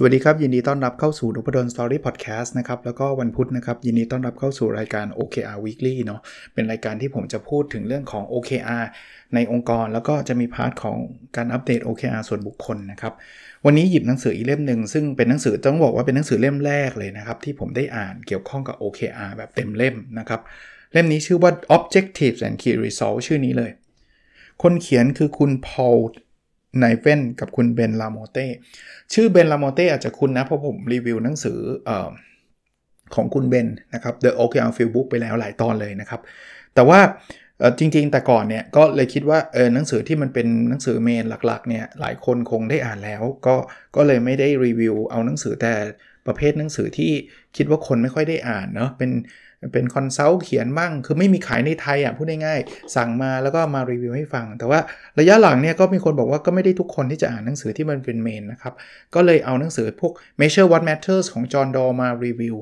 สวัสดีครับ ยินดีต้อนรับเข้าสู่นพดลสตอรี่พอดแคสต์นะครับ แล้วก็วันพุธนะครับ ยินดีต้อนรับเข้าสู่รายการ OKR Weekly เนาะเป็นรายการที่ผมจะพูดถึงเรื่องของ OKR ในองค์กร แล้วก็จะมี part ของการอัปเดต OKR ส่วนบุคคลนะครับ วันนี้หยิบหนังสืออีกเล่มหนึ่งซึ่งเป็นหนังสือต้องบอกว่าเป็นหนังสือเล่มแรกเลยนะครับ ที่ผมได้อ่านเกี่ยวข้องกับ OKR แบบเต็มเล่มนะครับเล่มนี้ชื่อว่า Objectives and Key Results ชื่อนี้เลย คนเขียนคือคุณ Paul ไนเฟนกับคุณเบนลาโมเต้ชื่อเบนลาโมเต้อาจจะคุณนะ เพราะผมรีวิวหนังสืออของคุณเบนนะครับ The o k a r Field Book ไปแล้วหลายตอนเลยนะครับ แต่ว่าจริงๆ แต่ก่อนเนี่ยก็เลยคิดว่าเออหนังสือที่มันเป็นหนังสือเมนหลักๆเนี่ยหลายคนคงได้อ่านแล้ว ก็ก็เลยไม่ได้รีวิวเอาหนังสือแต่ประเภทหนังสือที่คิดว่าคนไม่ค่อยได้อ่านเนาะเป็น เป็นคอนซัลท์เขียนมั่ง คือไม่มีขายในไทยอะพูดง่ายๆสั่งมาแล้วก็มารีวิวให้ฟัง แต่ว่าระยะหลังเนี่ยก็มีคนบอกว่าก็ไม่ได้ทุกคนที่จะอ่านหนังสือที่มันเป็นเมนนะครับ ก็เลยเอาหนังสือพวก Measure What Matters ของจอห์นดอมารีวิว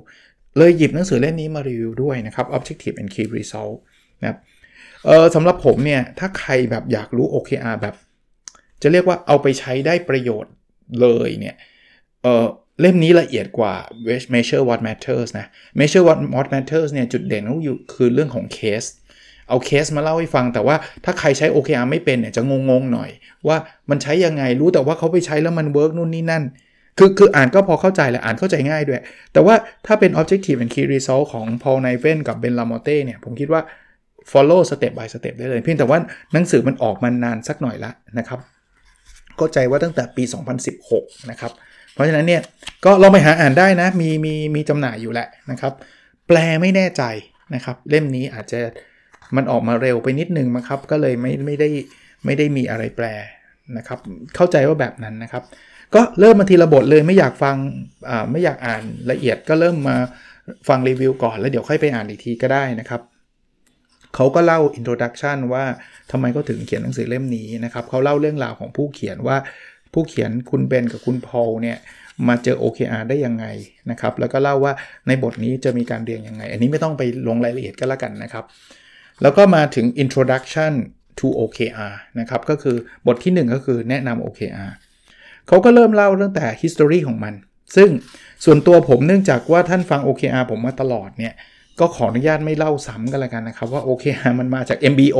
เลยหยิบหนังสือเล่มนี้มารีวิวด้วยนะครับ Objective and Key Result นะครับเออสำหรับผมเนี่ย ถ้าใครแบบอยากรู้ OKR แบบ จะเรียกว่าเอาไปใช้ได้ประโยชน์เลยเนี่ยเออ เล่มนี้ละเอียดกว่า measure what matters นะ measure what what matters เนี่ยจุดเด่นของอยู่คือเรื่องของเคส เอาเคสมาเล่าให้ฟังแต่ว่าถ้าใครใช้ OKR ไม่เป็นเนี่ยจะงงๆหน่อย ว่ามันใช้ยังไงรู้แต่ว่าเขาไปใช้แล้วมัน work นู่นนี่นั่น คือคืออ่านก็พอเข้าใจแหละอ่านเข้าใจง่ายด้วย แต่ว่าถ้าเป็น objective and key result ของ Paul n i v e n กับ Ben Lamotte เนี่ยผมคิดว่า follow step by step ได้เลย เพียงแต่ว่าหนังสือมันออกมานานสักหน่อยละนะครับ เข้าใจว่าตั้งแต่ปี 2016 นะครับ เพราะฉะนั้นเนี่ยก็ลองไปหาอ่านได้นะ มีมีมีจำหน่ายอยู่แหละนะครับ แปลไม่แน่ใจนะครับ เล่มนี้อาจจะมันออกมาเร็วไปนิดนึงมั้งครับ ก็เลยไม่ไม่ได้ไม่ได้มีอะไรแปลกนะครับ เข้าใจว่าแบบนั้นนะครับ ก็เริ่มมาทีละบทเลยไม่อยากฟังอ่าไม่อยากอ่านละเอียดก็เริ่มมาฟังรีวิวก่อนแล้วเดี๋ยวค่อยไปอ่านอีกทีก็ได้นะครับ เขาก็เล่า introduction ว่าทำไมเขาถึงเขียนหนังสือเล่มนี้นะครับเขาเล่าเรื่องราวของผู้เขียนว่าผู้เขียนคุณเบนกับคุณพอลเนี่ยมาเจอ OKR ได้ยังไงนะครับ แล้วก็เล่าว่าในบทนี้จะมีการเรียงยังไง อันนี้ไม่ต้องไปลงรายละเอียดก็แล้วกันนะครับ แล้วก็มาถึง introduction to OKR นะครับ ก็คือบทที่ 1 ก็คือแนะนำ OKR เขาก็เริ่มเล่าตั้งแต่ history ของมัน ซึ่งส่วนตัวผมเนื่องจากว่าท่านฟัง OKR ผมมาตลอดเนี่ย ก็ขออนุญาตไม่เล่าซ้ำกันละกันนะครับ ว่า OKR มันมาจาก MBO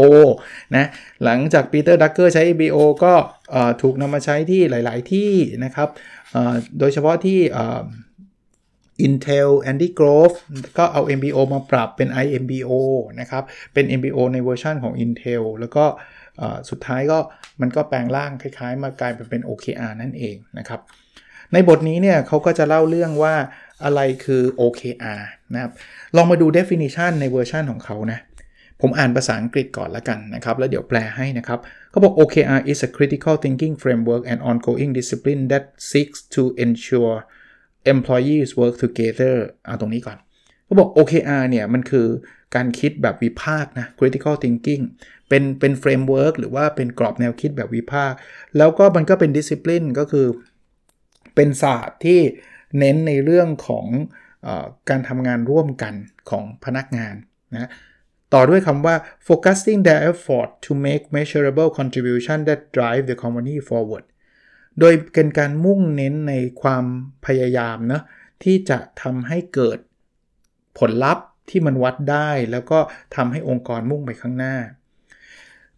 นะหลังจากปีเตอร์ดักเกอร์ใช้ MBO ก็ถูกนำมาใช้ที่หลาย ๆ ที่นะครับโดยเฉพาะที่ Intel Andy Grove ก็เอา MBO มาปรับเป็น IMBO นะครับ เป็น MBO ในเวอร์ชันของ Intel แล้วก็สุดท้ายก็มันก็แปลงร่างคล้าย ๆ มากลายเป็น OKR นั่นเองนะครับ ในบทนี้เนี่ยเขาก็จะเล่าเรื่องว่าอะไรคือ OKR นะครับ ลองมาดู definition ในเวอร์ชันของเขานะผมอ่านภาษาอังกฤษก่อนละกันนะครับ แล้วเดี๋ยวแปลให้นะครับเขาบอก OKR is a critical thinking framework and ongoing discipline that seeks to ensure employees work together เอาตรงนี้ก่อนเขาบอก OKR เนี่ยมันคือการคิดแบบวิพากษ์นะ critical thinking เป็นเป็น framework หรือว่าเป็นกรอบแนวคิดแบบวิพากษ์แล้วก็มันก็เป็น discipline ก็คือ เป็นศาสตร์ที่เน้นในเรื่องของ การทำงานร่วมกันของพนักงานนะต่อด้วยคำว่า focusing their effort to make measurable contribution that drive the company forward โดยเป็นการมุ่งเน้นในความพยายามนะที่จะทำให้เกิดผลลัพธ์ที่มันวัดได้ แล้วก็ทำให้องค์กรมุ่งไปข้างหน้า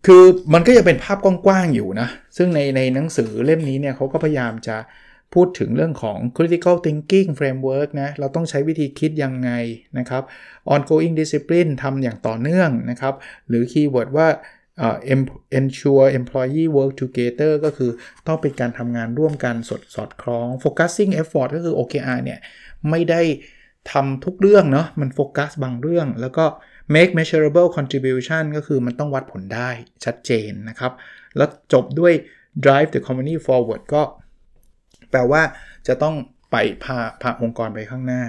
คือมันก็จะเป็นภาพกว้างๆอยู่นะ ซึ่งในในหนังสือเล่มนี้เนี่ยเขาก็พยายามจะ พูดถึงเรื่องของ critical thinking framework นะ เราต้องใช้วิธีคิดยังไงนะครับ ongoing discipline ทำอย่างต่อเนื่องนะครับ หรือ keyword ว่า uh, ensure employee work together ก็คือต้องเป็นการทำงานร่วมกันสดสอดคล้อง focusing effort ก็คือ OKR เนี่ย ไม่ได้ทำทุกเรื่องเนาะ มันโฟกัสบางเรื่อง แล้วก็ make measurable contribution ก็คือมันต้องวัดผลได้ชัดเจนนะครับ แล้วจบด้วย drive the company forward ก็ แปลว่าจะต้องไปพาพาองค์กรไปข้างหน้า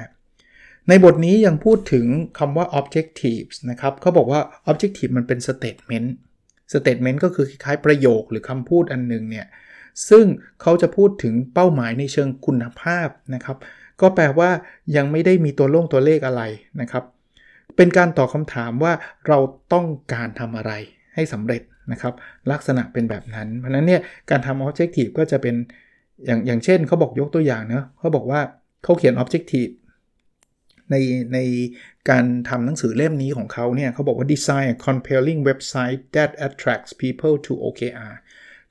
ในบทนี้ยังพูดถึงคำว่า objectives นะครับเขาบอกว่า objective มันเป็น statement statement ก็คือคล้ายๆประโยคหรือคำพูดอันนึงเนี่ยซึ่งเขาจะพูดถึงเป้าหมายในเชิงคุณภาพนะครับ ก็แปลว่ายังไม่ได้มีตัวลงตัวเลขอะไรนะครับ เป็นการตอบคำถามว่าเราต้องการทำอะไรให้สำเร็จนะครับ ลักษณะเป็นแบบนั้น เพราะนั้นเนี่ยการทำ objective ก็จะเป็น อย่างอย่างเช่นเขาบอกยกตัวอย่างเนะเขาบอกว่าเขาเขียน objective ในในการทำหนังสือเล่มนี้ของเขาเนี่ยเขาบอกว่า design a compelling website that attracts people to OKR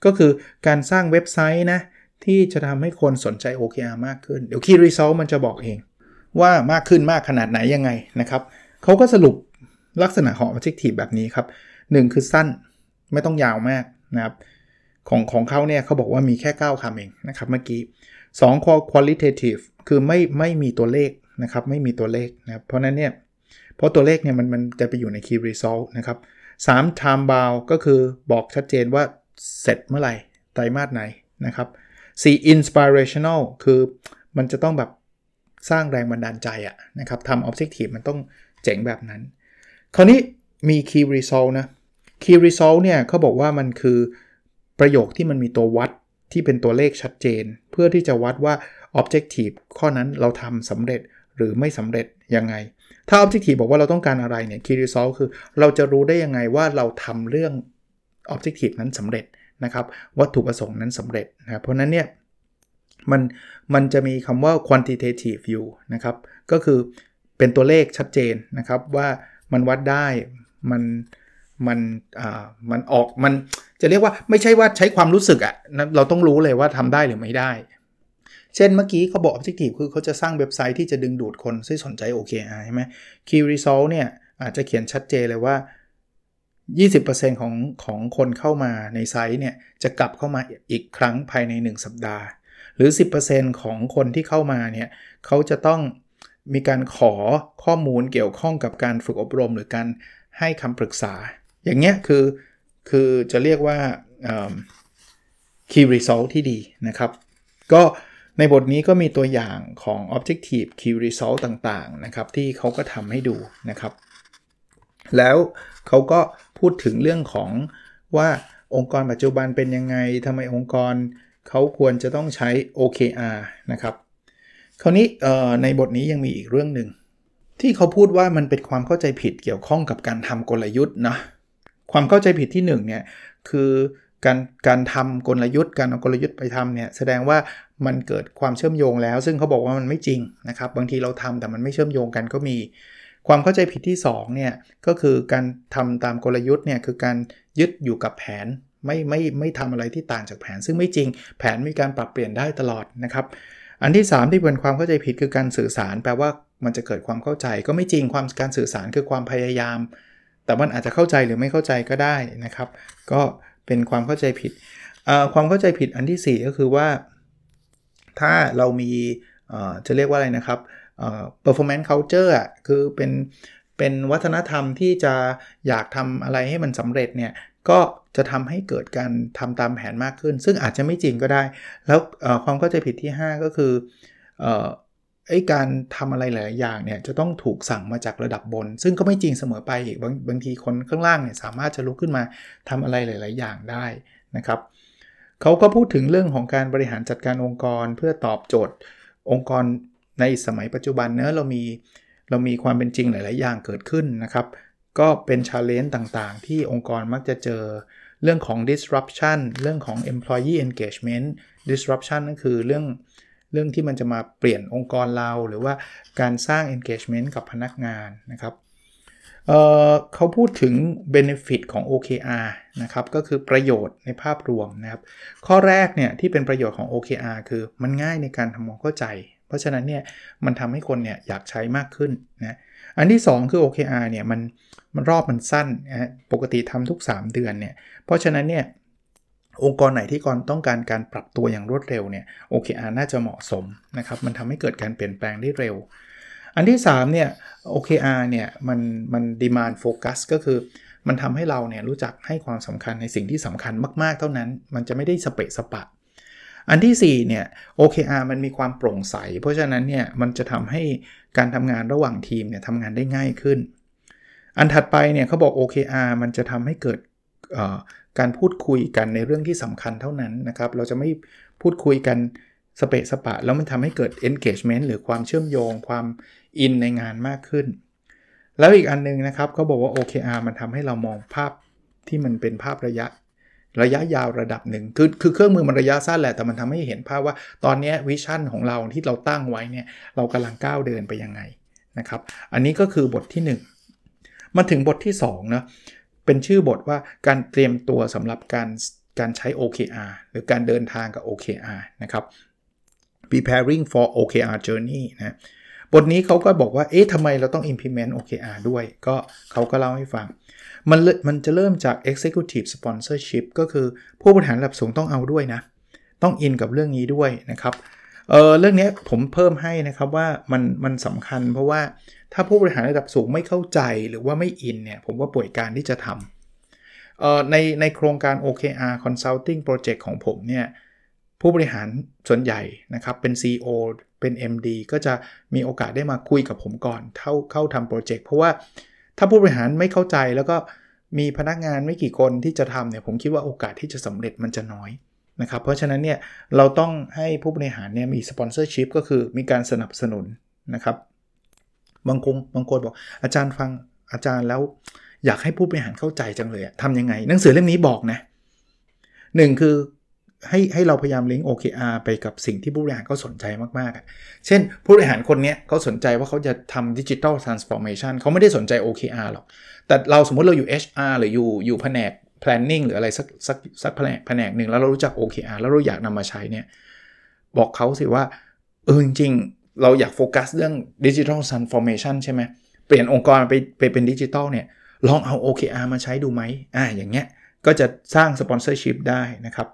ก็คือการสร้างเว็บไซต์นะ ที่จะทำให้คนสนใจ OKR มากขึ้น เดี๋ยว Key Result มันจะบอกเอง ว่ามากขึ้นมากขนาดไหนยังไงนะครับเขาก็สรุปลักษณะของ Objective แบบนี้ครับ 1 คือสั้นไม่ต้องยาวมากนะครับ ของของเขาเนี่ยเขาบอกว่ามีแค่ 9คำเองนะครับเมื่อกี้2 qualitative คือไม่ไม่มีตัวเลขนะครับไม่มีตัวเลขนะครับเพราะนั้นเนี่ยเพราะตัวเลขเนี่ยมันมันจะไปอยู่ใน key result นะครับ3 time bound ก็คือบอกชัดเจนว่าเสร็จเมื่อไหร่ไตรมาสไหนนะครับ4 inspirational คือมันจะต้องแบบสร้างแรงบันดาลใจอะนะครับทำ objective มันต้องเจ๋งแบบนั้น คราวนี้มี key result นะ key result เนี่ยเขาบอกว่ามันคือ ประโยคที่มันมีตัววัดที่เป็นตัวเลขชัดเจน เพื่อที่จะวัดว่า objective ข้อนั้นเราทำสำเร็จหรือไม่สำเร็จยังไง ถ้า objective บอกว่าเราต้องการอะไรเนี่ย key result คือเราจะรู้ได้ยังไงว่าเราทำเรื่อง objective นั้นสำเร็จนะครับวัตถุประสงค์นั้นสำเร็จนะครับเพราะนั้นเนี่ยมันมันจะมีคำว่า quantitative อยู่นะครับ ก็คือเป็นตัวเลขชัดเจนนะครับว่ามันวัดได้มัน มันอ่ามันออกมันจะเรียกว่าไม่ใช่ว่าใช้ความรู้สึกอะ่ะเราต้องรู้เลยว่าทำได้หรือไม่ได้ เช่นเมื่อกี้เขาบอก objective คือเขาจะสร้างเว็บไซต์ที่จะดึงดูดคนที่สนใจ OKR ใช่ไหม key result เนี่ยอาจจะเขียนชัดเจนเลยว่า 20%ของของคนเข้ามาในไซต์เนี่ยจะกลับเข้ามาอีกครั้งภายใน 1 สัปดาห์ หรือ 10%ของคนที่เข้ามาเนี่ยเขาจะต้องมีการขอข้อมูลเกี่ยวข้องกับการฝึกอบรมหรือการให้คำปรึกษา อย่างเงี้ยคือคือจะเรียกว่า key result ที่ดีนะครับ ก็ในบทนี้ก็มีตัวอย่างของ objective key result ต่างๆนะครับ ที่เขาก็ทำให้ดูนะครับ แล้วเขาก็พูดถึงเรื่องของว่าองค์กรปัจจุบันเป็นยังไงทำไมองค์กรเขาควรจะต้องใช้ OKR นะครับ คราวนี้ในบทนี้ยังมีอีกเรื่องหนึ่งที่เขาพูดว่ามันเป็นความเข้าใจผิดเกี่ยวข้องกับการทำกลยุทธ์นะ ความเข้าใจผิดที่1เนี่ยคือการการทำกลยุทธ์การเอากลยุทธ์ไปทำเนี่ยแสดงว่ามันเกิดความเชื่อมโยงแล้ว ซึ่งเขาบอกว่ามันไม่จริงนะครับบางทีเราทำแต่มันไม่เชื่อมโยงกันก็มี ความเข้าใจผิดที่2เนี่ยก็คือการทำตามกลยุทธ์เนี่ยคือการยึดอยู่กับแผนไม่ไม่ไม่ทำอะไรที่ต่างจากแผน ซึ่งไม่จริงแผนมีการปรับเปลี่ยนได้ตลอดนะครับอันที่ 3 ที่เป็นความเข้าใจผิดคือการสื่อสาร แปลว่ามันจะเกิดความเข้าใจก็ไม่จริงความการสื่อสารคือความพยายาม แต่มันอาจจะเข้าใจหรือไม่เข้าใจก็ได้นะครับ ก็เป็นความเข้าใจผิด ความเข้าใจผิดอันที่ 4 ก็คือว่า ถ้าเรามีจะเรียกว่าอะไรนะครับ performance culture คือเป็นเป็นวัฒนธรรมที่จะอยากทำอะไรให้มันสำเร็จเนี่ยก็จะทำให้เกิดการทำตามแผนมากขึ้น ซึ่งอาจจะไม่จริงก็ได้ แล้วความเข้าใจผิดที่ 5 ก็คือ ไอ้การทำอะไรหลายอย่างเนี่ยจะต้องถูกสั่งมาจากระดับบน ซึ่งก็ไม่จริงเสมอไปอีกบางบางทีคนข้างล่างเนี่ยสามารถจะลุกขึ้นมาทำอะไรหลาย ๆ อย่างได้นะครับเขาก็พูดถึงเรื่องของการบริหารจัดการองค์กร เพื่อตอบโจทย์องค์กรในสมัยปัจจุบันเนอะเรามีเรามีความเป็นจริงหลาย ๆ อย่างเกิดขึ้นนะครับ ก็เป็นชาเลนจ์ต่าง ๆ ที่องค์กรมักจะเจอเรื่องของ disruption เรื่องของ employee engagement disruption นั่นคือเรื่อง เรื่องที่มันจะมาเปลี่ยนองค์กรเรา หรือว่าการสร้าง engagement กับพนักงานนะครับเเขาพูดถึง benefit ของ OKR นะครับ ก็คือประโยชน์ในภาพรวมนะครับ ข้อแรกเนี่ยที่เป็นประโยชน์ของ OKR คือมันง่ายในการทำความเข้าใจ เพราะฉะนั้นเนี่ยมันทำให้คนเนี่ยอยากใช้มากขึ้นนะอันที่ 2 คือ OKR เนี่ยมันมันรอบมันสั้นนะปกติทำทุก 3 เดือนเนี่ยเพราะฉะนั้นเนี่ย องค์กรไหนที่ก่อนต้องการการปรับตัวอย่างรวดเร็วเนี่ย OKR น่าจะเหมาะสมนะครับมันทำให้เกิดการเปลี่ยนแปลงได้เร็ว อันที่3เนี่ย OKR เนี่ยมันมัน demand focus ก็คือมันทำให้เราเนี่ยรู้จักให้ความสำคัญในสิ่งที่สำคัญมาก ๆ เท่านั้น มันจะไม่ได้สเปะสปะ อันที่4เนี่ย OKR มันมีความโปร่งใส เพราะฉะนั้นเนี่ยมันจะทำให้การทำงานระหว่างทีมเนี่ยทำงานได้ง่ายขึ้น อันถัดไปเนี่ยเขาบอก OKR มันจะทำให้เกิด การพูดคุยกันในเรื่องที่สำคัญเท่านั้นนะครับ เราจะไม่พูดคุยกันสเปะสปะ แล้วมันทำให้เกิด engagement หรือความเชื่อมโยง ความอินในงานมากขึ้น แล้วอีกอันนึงนะครับเขาบอกว่า OKR มันทำให้เรามองภาพที่มันเป็นภาพระยะระยะยาวระดับหนึ่งคือคือเครื่องมือมันระยะสั้นแหละ แต่มันทำให้เห็นภาพว่าตอนนี้วิชั่นของเราที่เราตั้งไว้เนี่ยเรากำลังก้าวเดินไปยังไงนะครับ อันนี้ก็คือบทที่ 1 มาถึงบทที่2นะ เป็นชื่อบทว่าการเตรียมตัวสำหรับการการใช้ OKR หรือการเดินทางกับ OKR นะครับ preparing for OKR journey นะบทนี้เขาก็บอกว่า เอ๊ะทำไมเราต้อง implement OKR ด้วย ก็เขาก็เล่าให้ฟัง มันมันจะเริ่มจาก executive sponsorship ก็คือผู้บริหารระดับสูงต้องเอาด้วยนะ ต้องอินกับเรื่องนี้ด้วยนะครับ เออเรื่องนี้ผมเพิ่มให้นะครับว่ามันมันสำคัญเพราะว่า ถ้าผู้บริหารระดับสูงไม่เข้าใจหรือว่าไม่อินเนี่ยผมว่าป่วยการที่จะทำในในโครงการ OKR Consulting Project ของผมเนี่ยผู้บริหารส่วนใหญ่นะครับเป็น CEO เป็น MD ก็จะมีโอกาสได้มาคุยกับผมก่อนเข้าเข้าทำโปรเจกต์เพราะว่าถ้าผู้บริหารไม่เข้าใจแล้วก็มีพนักงานไม่กี่คนที่จะทำเนี่ยผมคิดว่าโอกาสที่จะสำเร็จมันจะน้อยนะครับเพราะฉะนั้นเนี่ยเราต้องให้ผู้บริหารเนี่ยมี sponsorship ก็คือมีการสนับสนุนนะครับ บางคนบางคนบอก อาจารย์ฟังอาจารย์แล้ว อยากให้ผู้บริหารเข้าใจจังเลยทำยังไง หนังสือเล่มนี้บอกนะหนึ่งคือให้ให้เราพยายามลิงก์ OKR ไปกับสิ่งที่ผู้บริหารเขาสนใจมากๆ เช่น ผู้บริหารคนนี้เขาสนใจว่าเขาจะทำ digital transformation เขาไม่ได้สนใจ OKR หรอก แต่เราสมมติเราอยู่ HR หรืออยู่อยู่แผนก planning หรืออะไรสักสักสักแผนกแผนกหนึ่งแล้วเรารู้จัก OKR แล้วเราอยากนำมาใช้เนี่ย บอกเขาสิว่า เออจริง เราอยากโฟกัสเรื่อง digital transformation ใช่ไหมเปลี่ยนองค์กรไปไปเป็นดิจิทัลเนี่ยลองเอา OKR มาใช้ดูไหมอ่าอย่างเงี้ยก็จะสร้าง sponsorship ได้นะครับ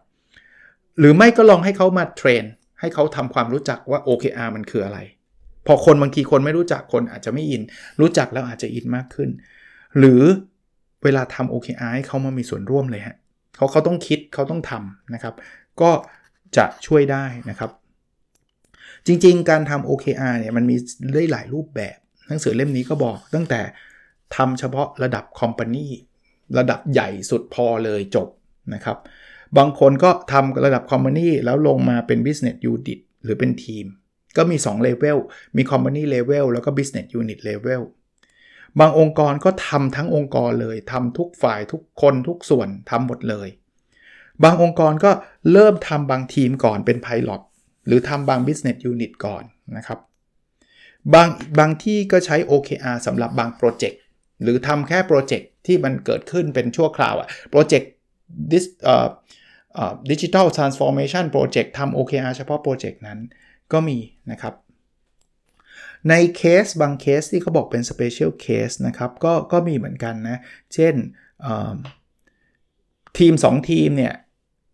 หรือไม่ก็ลองให้เขามาเทรน ให้เขาทำความรู้จักว่า OKR มันคืออะไร พอคนบางทีคนไม่รู้จักคนอาจจะไม่อิน รู้จักแล้วอาจจะอินมากขึ้น หรือเวลาทำ OKR ให้เขามามีส่วนร่วมเลยฮะเขาเขาต้องคิดเขาต้องทำนะครับ ก็จะช่วยได้นะครับ จริง ๆ การทำ OKR เนี่ยมันมีได้หลายรูปแบบ หนังสือเล่มนี้ก็บอกตั้งแต่ทำเฉพาะระดับคอมพานีระดับใหญ่สุดพอเลยจบนะครับ บางคนก็ทำระดับ Company แล้วลงมาเป็น Business Unit หรือเป็นทีม ก็มี2 Level มี Company Level แล้วก็ Business Unit Level บางองค์กรก็ทำทั้งองค์กรเลยทำทุกฝ่ายทุกคนทุกส่วนทำหมดเลย บางองค์กรก็เริ่มทำบางทีมก่อนเป็น Pilot หรือทำบาง Business Unit ก่อนนะครับ บางบางที่ก็ใช้ OKR สำหรับบางโปรเจกต์หรือทำแค่โปรเจกต์ที่มันเกิดขึ้นเป็นชั่วคราวอะโปรเจกต์ digital transformation โปรเจกต์ทำ OKR เฉพาะโปรเจกต์นั้นก็มีนะครับ ในเคสบางเคสที่เขาบอกเป็น Special Case นะครับก็ก็มีเหมือนกันนะ เช่นทีม 2 ทีมเนี่ย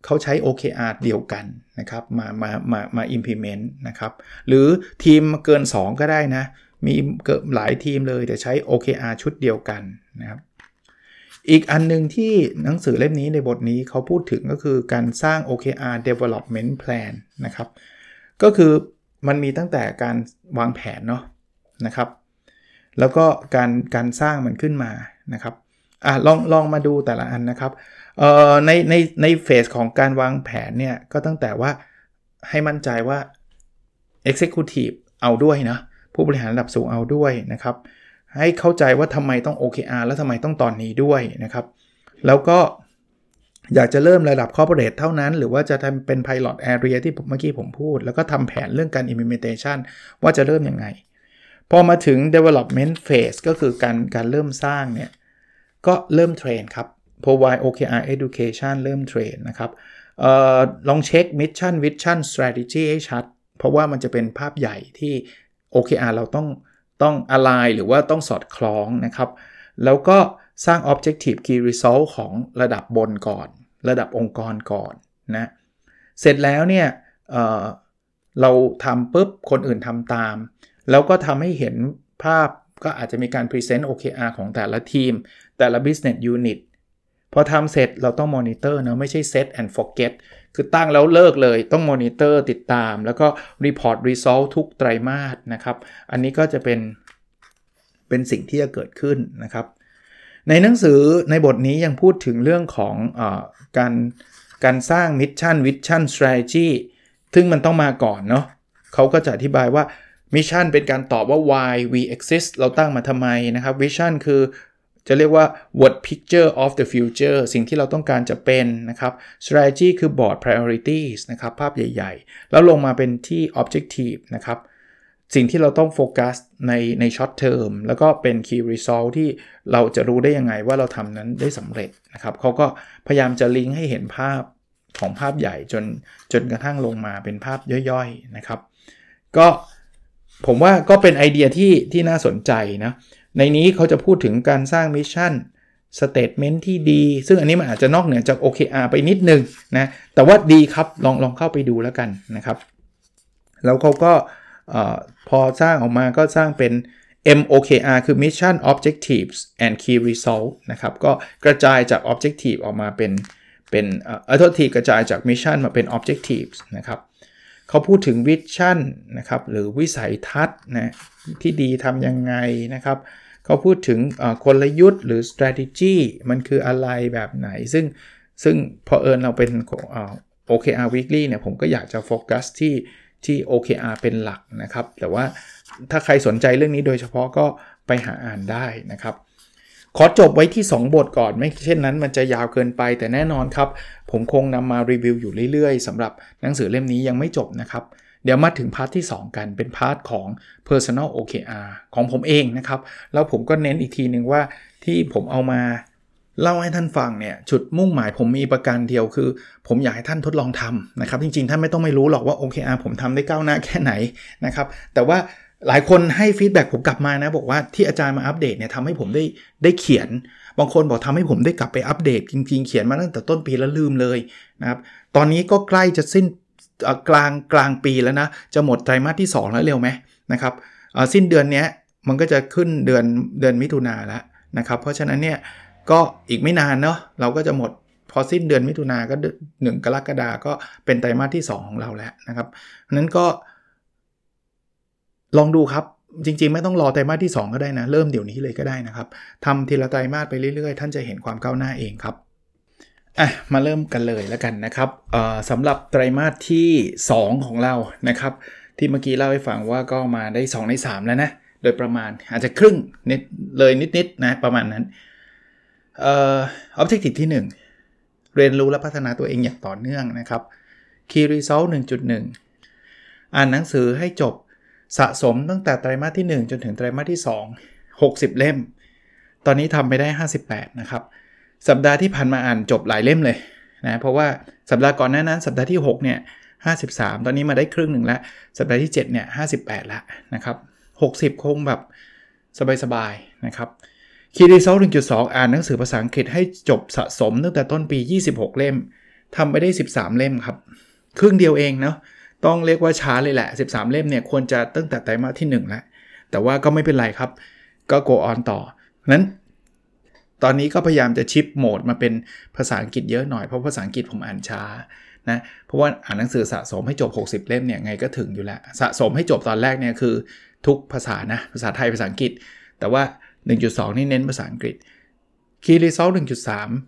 เขาใช้ OKR เดียวกันนะครับมามามามา implement นะครับหรือทีมเกิน 2 ก็ได้นะ มีเกิดหลายทีมเลยแต่ใช้ OKR ชุดเดียวกันนะครับอีกอันนึงที่หนังสือเล่มนี้ในบทนี้เขาพูดถึงก็คือการสร้าง OKR Development Plan นะครับ ก็คือมันมีตั้งแต่การวางแผนเนาะนะครับ แล้วก็การการสร้างมันขึ้นมานะครับอะลองลองมาดูแต่ละอันนะครับ ในในในเฟสของการวางแผนเนี่ย ก็ตั้งแต่ว่าให้มั่นใจว่า Executive เอาด้วยนะ ผู้บริหารระดับสูงเอาด้วยนะครับ ให้เข้าใจว่าทำไมต้อง OKR แล้วทำไมต้องตอนนี้ด้วยนะครับ แล้วก็อยากจะเริ่มระดับ corporate เท่านั้น หรือว่าจะทำเป็น pilot area ที่เมื่อกี้ผมพูด แล้วก็ทำแผนเรื่องการ implementation ว่าจะเริ่มยังไง พอมาถึง development phase ก็คือการการเริ่มสร้างเนี่ย ก็เริ่มเทรนครับ provide OKR education เริ่มเทรนนะครับออลองเช็ค mission vision strategy ให้ชัด เพราะว่ามันจะเป็นภาพใหญ่ที่ OKR เราต้องต้อง align หรือว่าต้องสอดคล้องนะครับ แล้วก็สร้าง objective key result ของระดับบนก่อน ระดับองค์กรก่อนนะเสร็จแล้วเนี่ยเเราทำปุ๊บ คนอื่นทำตาม แล้วก็ทำให้เห็นภาพก็อาจจะมีการ present OKR ของแต่ละทีม แต่ละ business unit พอทำเสร็จเราต้อง monitor นะไม่ใช่ set and forget คือตั้งแล้วเลิกเลยต้องมอนิเตอร์ติดตาม แล้วก็ report result ทุกไตรมาสนะครับ อันนี้ก็จะเป็น เป็นสิ่งที่จะเกิดขึ้นนะครับ ในหนังสือในบทนี้ยังพูดถึงเรื่องของอการการสร้างมิชชั่นวิชั่น strategy ซึ่งมันต้องมาก่อนเนาะเขาก็จะอธิบายว่า mission เป็นการตอบว่า why we exist เราตั้งมาทำไมนะครับวิชั่นคือ จะเรียกว่า what picture of the future สิ่งที่เราต้องการจะเป็นนะครับ strategy คือ board priorities นะครับภาพใหญ่ๆ แล้วลงมาเป็นที่ objective นะครับสิ่งที่เราต้องโฟกัสในใน short term แล้วก็เป็น key result ที่เราจะรู้ได้ยังไงว่าเราทำนั้นได้สำเร็จนะครับเขาก็พยายามจะลิงก์ให้เห็นภาพของภาพใหญ่จนจนกระทั่งลงมาเป็นภาพย่อยๆนะครับ ก็ผมว่าก็เป็นไอเดียที่ที่น่าสนใจนะ ในนี้เขาจะพูดถึงการสร้าง mission statement ที่ดี ซึ่งอันนี้มันอาจจะนอกเหนือจาก OKR ไปนิดนึงนะ แต่ว่าดีครับ ลองลองเข้าไปดูแล้วกันนะครับ แล้วเขาก็พอสร้างออกมาก็สร้างเป็น MOKR คือ Mission Objectives and Key Result นะครับ ก็กระจายจาก Objective ออกมาเป็นเป็นเอ่อโทษทีกระจายจาก Mission มาเป็น Objectives นะครับ เขาพูดถึง Vision นะครับหรือวิสัยทัศน์นะที่ดีทำยังไงนะครับเขาพูดถึงกลยุทธ์หรือ strategy มันคืออะไรแบบไหน ซึ่งซึ่งพอเอิญเราเป็น OKR weekly เนี่ยผมก็อยากจะโฟกัสที่ที่ OKR เป็นหลักนะครับ แต่ว่าถ้าใครสนใจเรื่องนี้โดยเฉพาะก็ไปหาอ่านได้นะครับ ขอจบไว้ที่ 2 บทก่อน ไม่เช่นนั้นมันจะยาวเกินไปแต่แน่นอนครับ ผมคงนำมารีวิวอยู่เรื่อยๆสำหรับหนังสือเล่มนี้ยังไม่จบนะครับเดี๋ยวมาถึง part ที่ 2 กันเป็น part ของ personal OKR ของผมเองนะครับ แล้วผมก็เน้นอีกทีหนึ่งว่าที่ผมเอามาเล่าให้ท่านฟังเนี่ยจุดมุ่งหมายผมมีประการเดียวคือ ผมอยากให้ท่านทดลองทำนะครับ จริงๆ ท่านไม่ต้องไม่รู้หรอกว่า OKR ผมทำได้ก้าวหน้าแค่ไหนนะครับ แต่ว่า หลายคนให้ feedback ผมกลับมานะ บอกว่าที่อาจารย์มาอัปเดตเนี่ยทำให้ผมได้ได้เขียน บางคนบอกทำให้ผมได้กลับไปอัปเดต จริง ๆ เขียนมาตั้งแต่ต้นปีแล้วลืมเลยนะครับ ตอนนี้ก็ใกล้จะสิ้นกลางกลางปีแล้วนะ จะหมดไตรมาสที่ 2 แล้วเร็วไหมนะครับสิ้นเดือนนี้มันก็จะขึ้นเดือนเดือนมิถุนาแล้วนะครับ เพราะฉะนั้นเนี่ยก็อีกไม่นานเนาะเราก็จะหมดพอสิ้นเดือนมิถุนาก็หนึ่งกรกฎาก็เป็นไตรมาสที่ 2 ของเราแล้วนะครับนั้นก็ ลองดูครับ จริงๆ ไม่ต้องรอไตรมาสที่ 2 ก็ได้นะ เริ่มเดี๋ยวนี้เลยก็ได้นะครับทำทีละไตรมาสไปเรื่อยๆ ท่านจะเห็นความก้าวหน้าเองครับอะมาเริ่มกันเลยแล้วกันนะครับสำหรับไตรมาสที่ 2 ของเรานะครับ ที่เมื่อกี้เล่าให้ฟังว่าก็มาได้ 2 ใน 3 แล้วนะ โดยประมาณอาจจะครึ่งนิดเลยนิดๆนะประมาณนั้นเอ่อ objective ที่ 1 เรียนรู้และพัฒนาตัวเองอย่างต่อเนื่องนะครับ key result 1.1 อ่านหนังสือให้จบ สะสมตั้งแต่ไตรมาสที่ 1 จนถึงไตรมาสที่ 2 60 เล่ม ตอนนี้ทำไปได้ 58 นะครับ สัปดาห์ที่ผ่านมาอ่านจบหลายเล่มเลยนะเพราะว่าสัปดาห์ก่อนหน้านั้น สัปดาห์ที่6เนี่ย53 ตอนนี้มาได้ครึ่งหนึ่งแล้ว สัปดาห์ที่ 7เนี่ย58 แล้วนะครับ 60 คงแบบสบายๆนะครับคีรีเซล1.2 อ่านหนังสือภาษาอังกฤษให้จบสะสมตั้งแต่ต้นปี 26 เล่มทำไปได้ 13 เล่มครับ ครึ่งเดียวเองเนาะ ต้องเรียกว่าช้าเลยแหละ 13 เล่มเนี่ยควรจะตั้งแต่ไตรมาสที่ 1 แล้ว แต่ว่าก็ไม่เป็นไรครับ ก็ go on ต่อนั้น ตอนนี้ก็พยายามจะชิปโหมดมาเป็นภาษาอังกฤษเยอะหน่อย เพราะภาษาอังกฤษผมอ่านช้านะ เพราะว่าอ่านหนังสือสะสมให้จบ 60 เล่มเนี่ยไงก็ถึงอยู่แล้ว สะสมให้จบตอนแรกเนี่ยคือทุกภาษานะ ภาษาไทยภาษาอังกฤษ แต่ว่า 1.2 นี่เน้นภาษาอังกฤษ Key Result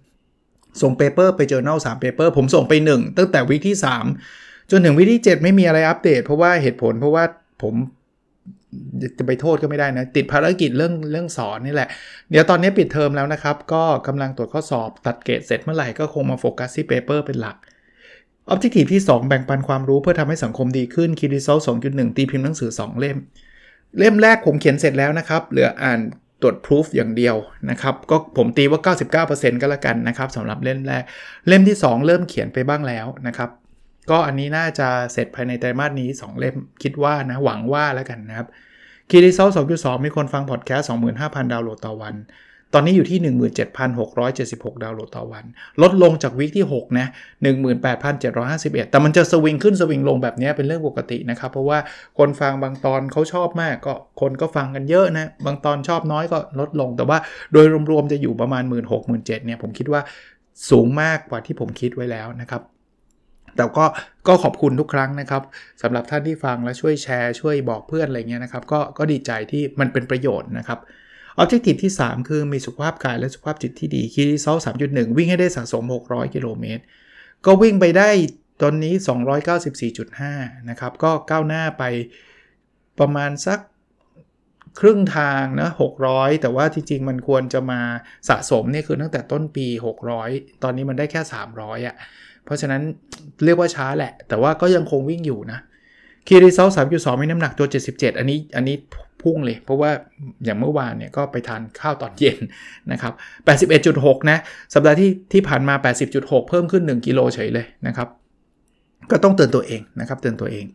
1.3 ส่ง paper ไป Journal 3 paper ผมส่งไป 1 ตั้งแต่ week ที่ 3 จนถึงวิที่7ไม่มีอะไรอัปเดต เพราะว่าเหตุผลเพราะว่าผมจะไปโทษก็ไม่ได้นะ ติดภารกิจเรื่องเรื่องสอนนี่แหละ เดี๋ยวตอนนี้ปิดเทอมแล้วนะครับ ก็กำลังตรวจข้อสอบตัดเกรดเสร็จเมื่อไหร่ก็คงมาโฟกัสที่ paper เป็นหลัก Objective ที่ 2 แบ่งปันความรู้เพื่อทำให้สังคมดีขึ้น Key Result 2.1 ตีพิมพ์หนังสือ 2 เล่ม เล่มแรกผมเขียนเสร็จแล้วนะครับ เหลืออ่านตรวจพิสูจอย่างเดียวนะครับ ก็ผมตีว่า 99%ก็แล้วกันนะครับสำหรับเล่มแรก เล่มที่ 2 เริ่มเขียนไปบ้างแล้วนะครับ ก็อันนี้น่าจะเสร็จภายในไตรมาสนี้ 2 เล่มคิดว่านะหวังว่าแล้วกันนะครับคีรีเซล2.2 มีคนฟังพอดแคสต์ 25,000 ดาวน์โหลดต่อวัน ตอนนี้อยู่ที่ 17,676 ดาวน์โหลดต่อวัน ลดลงจากวิกที่ 6 นะ 18,751 แต่มันจะสวิงขึ้นสวิงลงแบบนี้เป็นเรื่องปกตินะครับ เพราะว่าคนฟังบางตอนเขาชอบมากก็คนก็ฟังกันเยอะนะ บางตอนชอบน้อยก็ลดลง แต่ว่าโดยรวมๆจะอยู่ประมาณ 16,000 17,000เนี่ยผมคิดว่าสูงมากกว่าที่ผมคิดไว้แล้วนะครับ แต่ก็ก็ขอบคุณทุกครั้งนะครับสำหรับท่านที่ฟังและช่วยแชร์ช่วยบอกเพื่อนอะไรเงี้ยนะครับก็ก็ดีใจที่มันเป็นประโยชน์นะครับ Objective ที่ 3 คือมีสุขภาพกายและสุขภาพจิตที่ดี Key Result 3.1 วิ่งให้ได้สะสม 600 กิโลเมตร ก็วิ่งไปได้ตอนนี้ 294.5 นะครับ ก็ก้าวหน้าไปประมาณสักครึ่งทางนะ 600 แต่ว่าจริง ๆ มันควรจะมาสะสมเนี่ยคือตั้งแต่ต้นปี 600 ตอนนี้มันได้แค่ 300อะ่ะ เพราะฉะนั้นเรียกว่าช้าแหละ แต่ว่าก็ยังคงวิ่งอยู่นะคีรีเซล3.2มีน้ำหนักตัว 77 อันนี้อันนี้พุ่งเลย เพราะว่าอย่างเมื่อวานเนี่ยก็ไปทานข้าวตอนเย็นนะครับ 81.6 นะ สัปดาห์ที่ที่ผ่านมา 80.6 เพิ่มขึ้น 1 กิโลเฉยเลยนะครับ ก็ต้องเตือนตัวเองนะครับ เตือนตัวเอง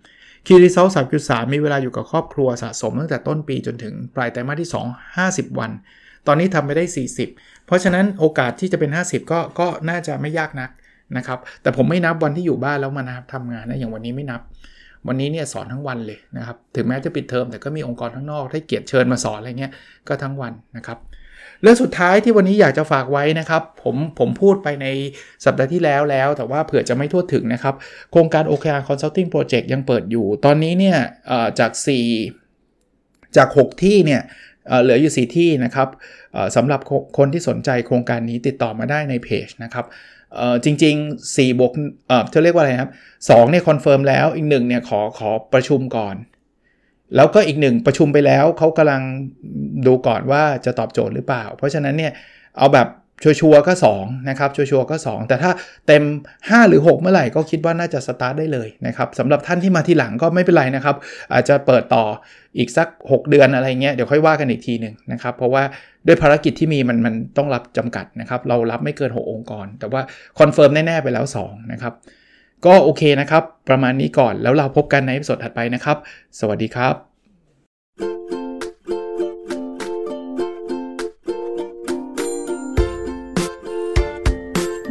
คีรีเซล3.3มีเวลาอยู่กับครอบครัวสะสมตั้งแต่ต้นปีจนถึงปลายไตรมาสที่ 2 50 วัน ตอนนี้ทำไปได้ 40 เพราะฉะนั้นโอกาสที่จะเป็น 50 ก็ก็น่าจะไม่ยากนัก นะครับ แต่ผมไม่นับวันที่อยู่บ้านแล้วมาทำงานนะอย่างวันนี้ไม่นับ วันนี้เนี่ยสอนทั้งวันเลยนะครับ ถึงแม้จะปิดเทอมแต่ก็มีองค์กรข้างนอกให้เกียรติเชิญมาสอนอะไรเงี้ยก็ทั้งวันนะครับเรื่องสุดท้ายที่วันนี้อยากจะฝากไว้นะครับ ผมผมพูดไปในสัปดาห์ที่แล้วแล้ว แต่ว่าเผื่อจะไม่ทั่วถึงนะครับ โครงการ OKR Consulting Project ยังเปิดอยู่ ตอนนี้เนี่ยจาก 4 จาก 6 ที่เนี่ยเหลืออยู่ 4 ที่นะครับสำหรับคนที่สนใจโครงการนี้ติดต่อมาได้ในเพจนะครับ จริง ๆ4บวกเอ่อจะเรียกว่าอะไรครับ2เนี่ย confirm แล้วอีกหนึ่งเนี่ยขอขอประชุมก่อน แล้วก็อีกหนึ่งประชุมไปแล้วเขากำลังดูก่อนว่าจะตอบโจทย์หรือเปล่า เพราะฉะนั้นเนี่ยเอาแบบ ชัวร์ก็2นะครับชัวร์ก็ 2 แต่ถ้าเต็ม 5 หรือ 6 เมื่อไหร่ก็คิดว่าน่าจะสตาร์ทได้เลยนะครับสำหรับท่านที่มาทีหลังก็ไม่เป็นไรนะครับ อาจจะเปิดต่ออีกสัก 6 เดือนอะไรเงี้ยเดี๋ยวค่อยว่ากันอีกทีหนึ่งนะครับ เพราะว่าด้วยภารกิจที่มีมันมันต้องรับจำกัดนะครับเรารับไม่เกิน 6 องค์กร แต่ว่า confirm แน่ ๆ ไปแล้ว 2 นะครับ ก็โอเคนะครับ ประมาณนี้ก่อนแล้วเราพบกันในสดถัดไปนะครับ สวัสดีครับ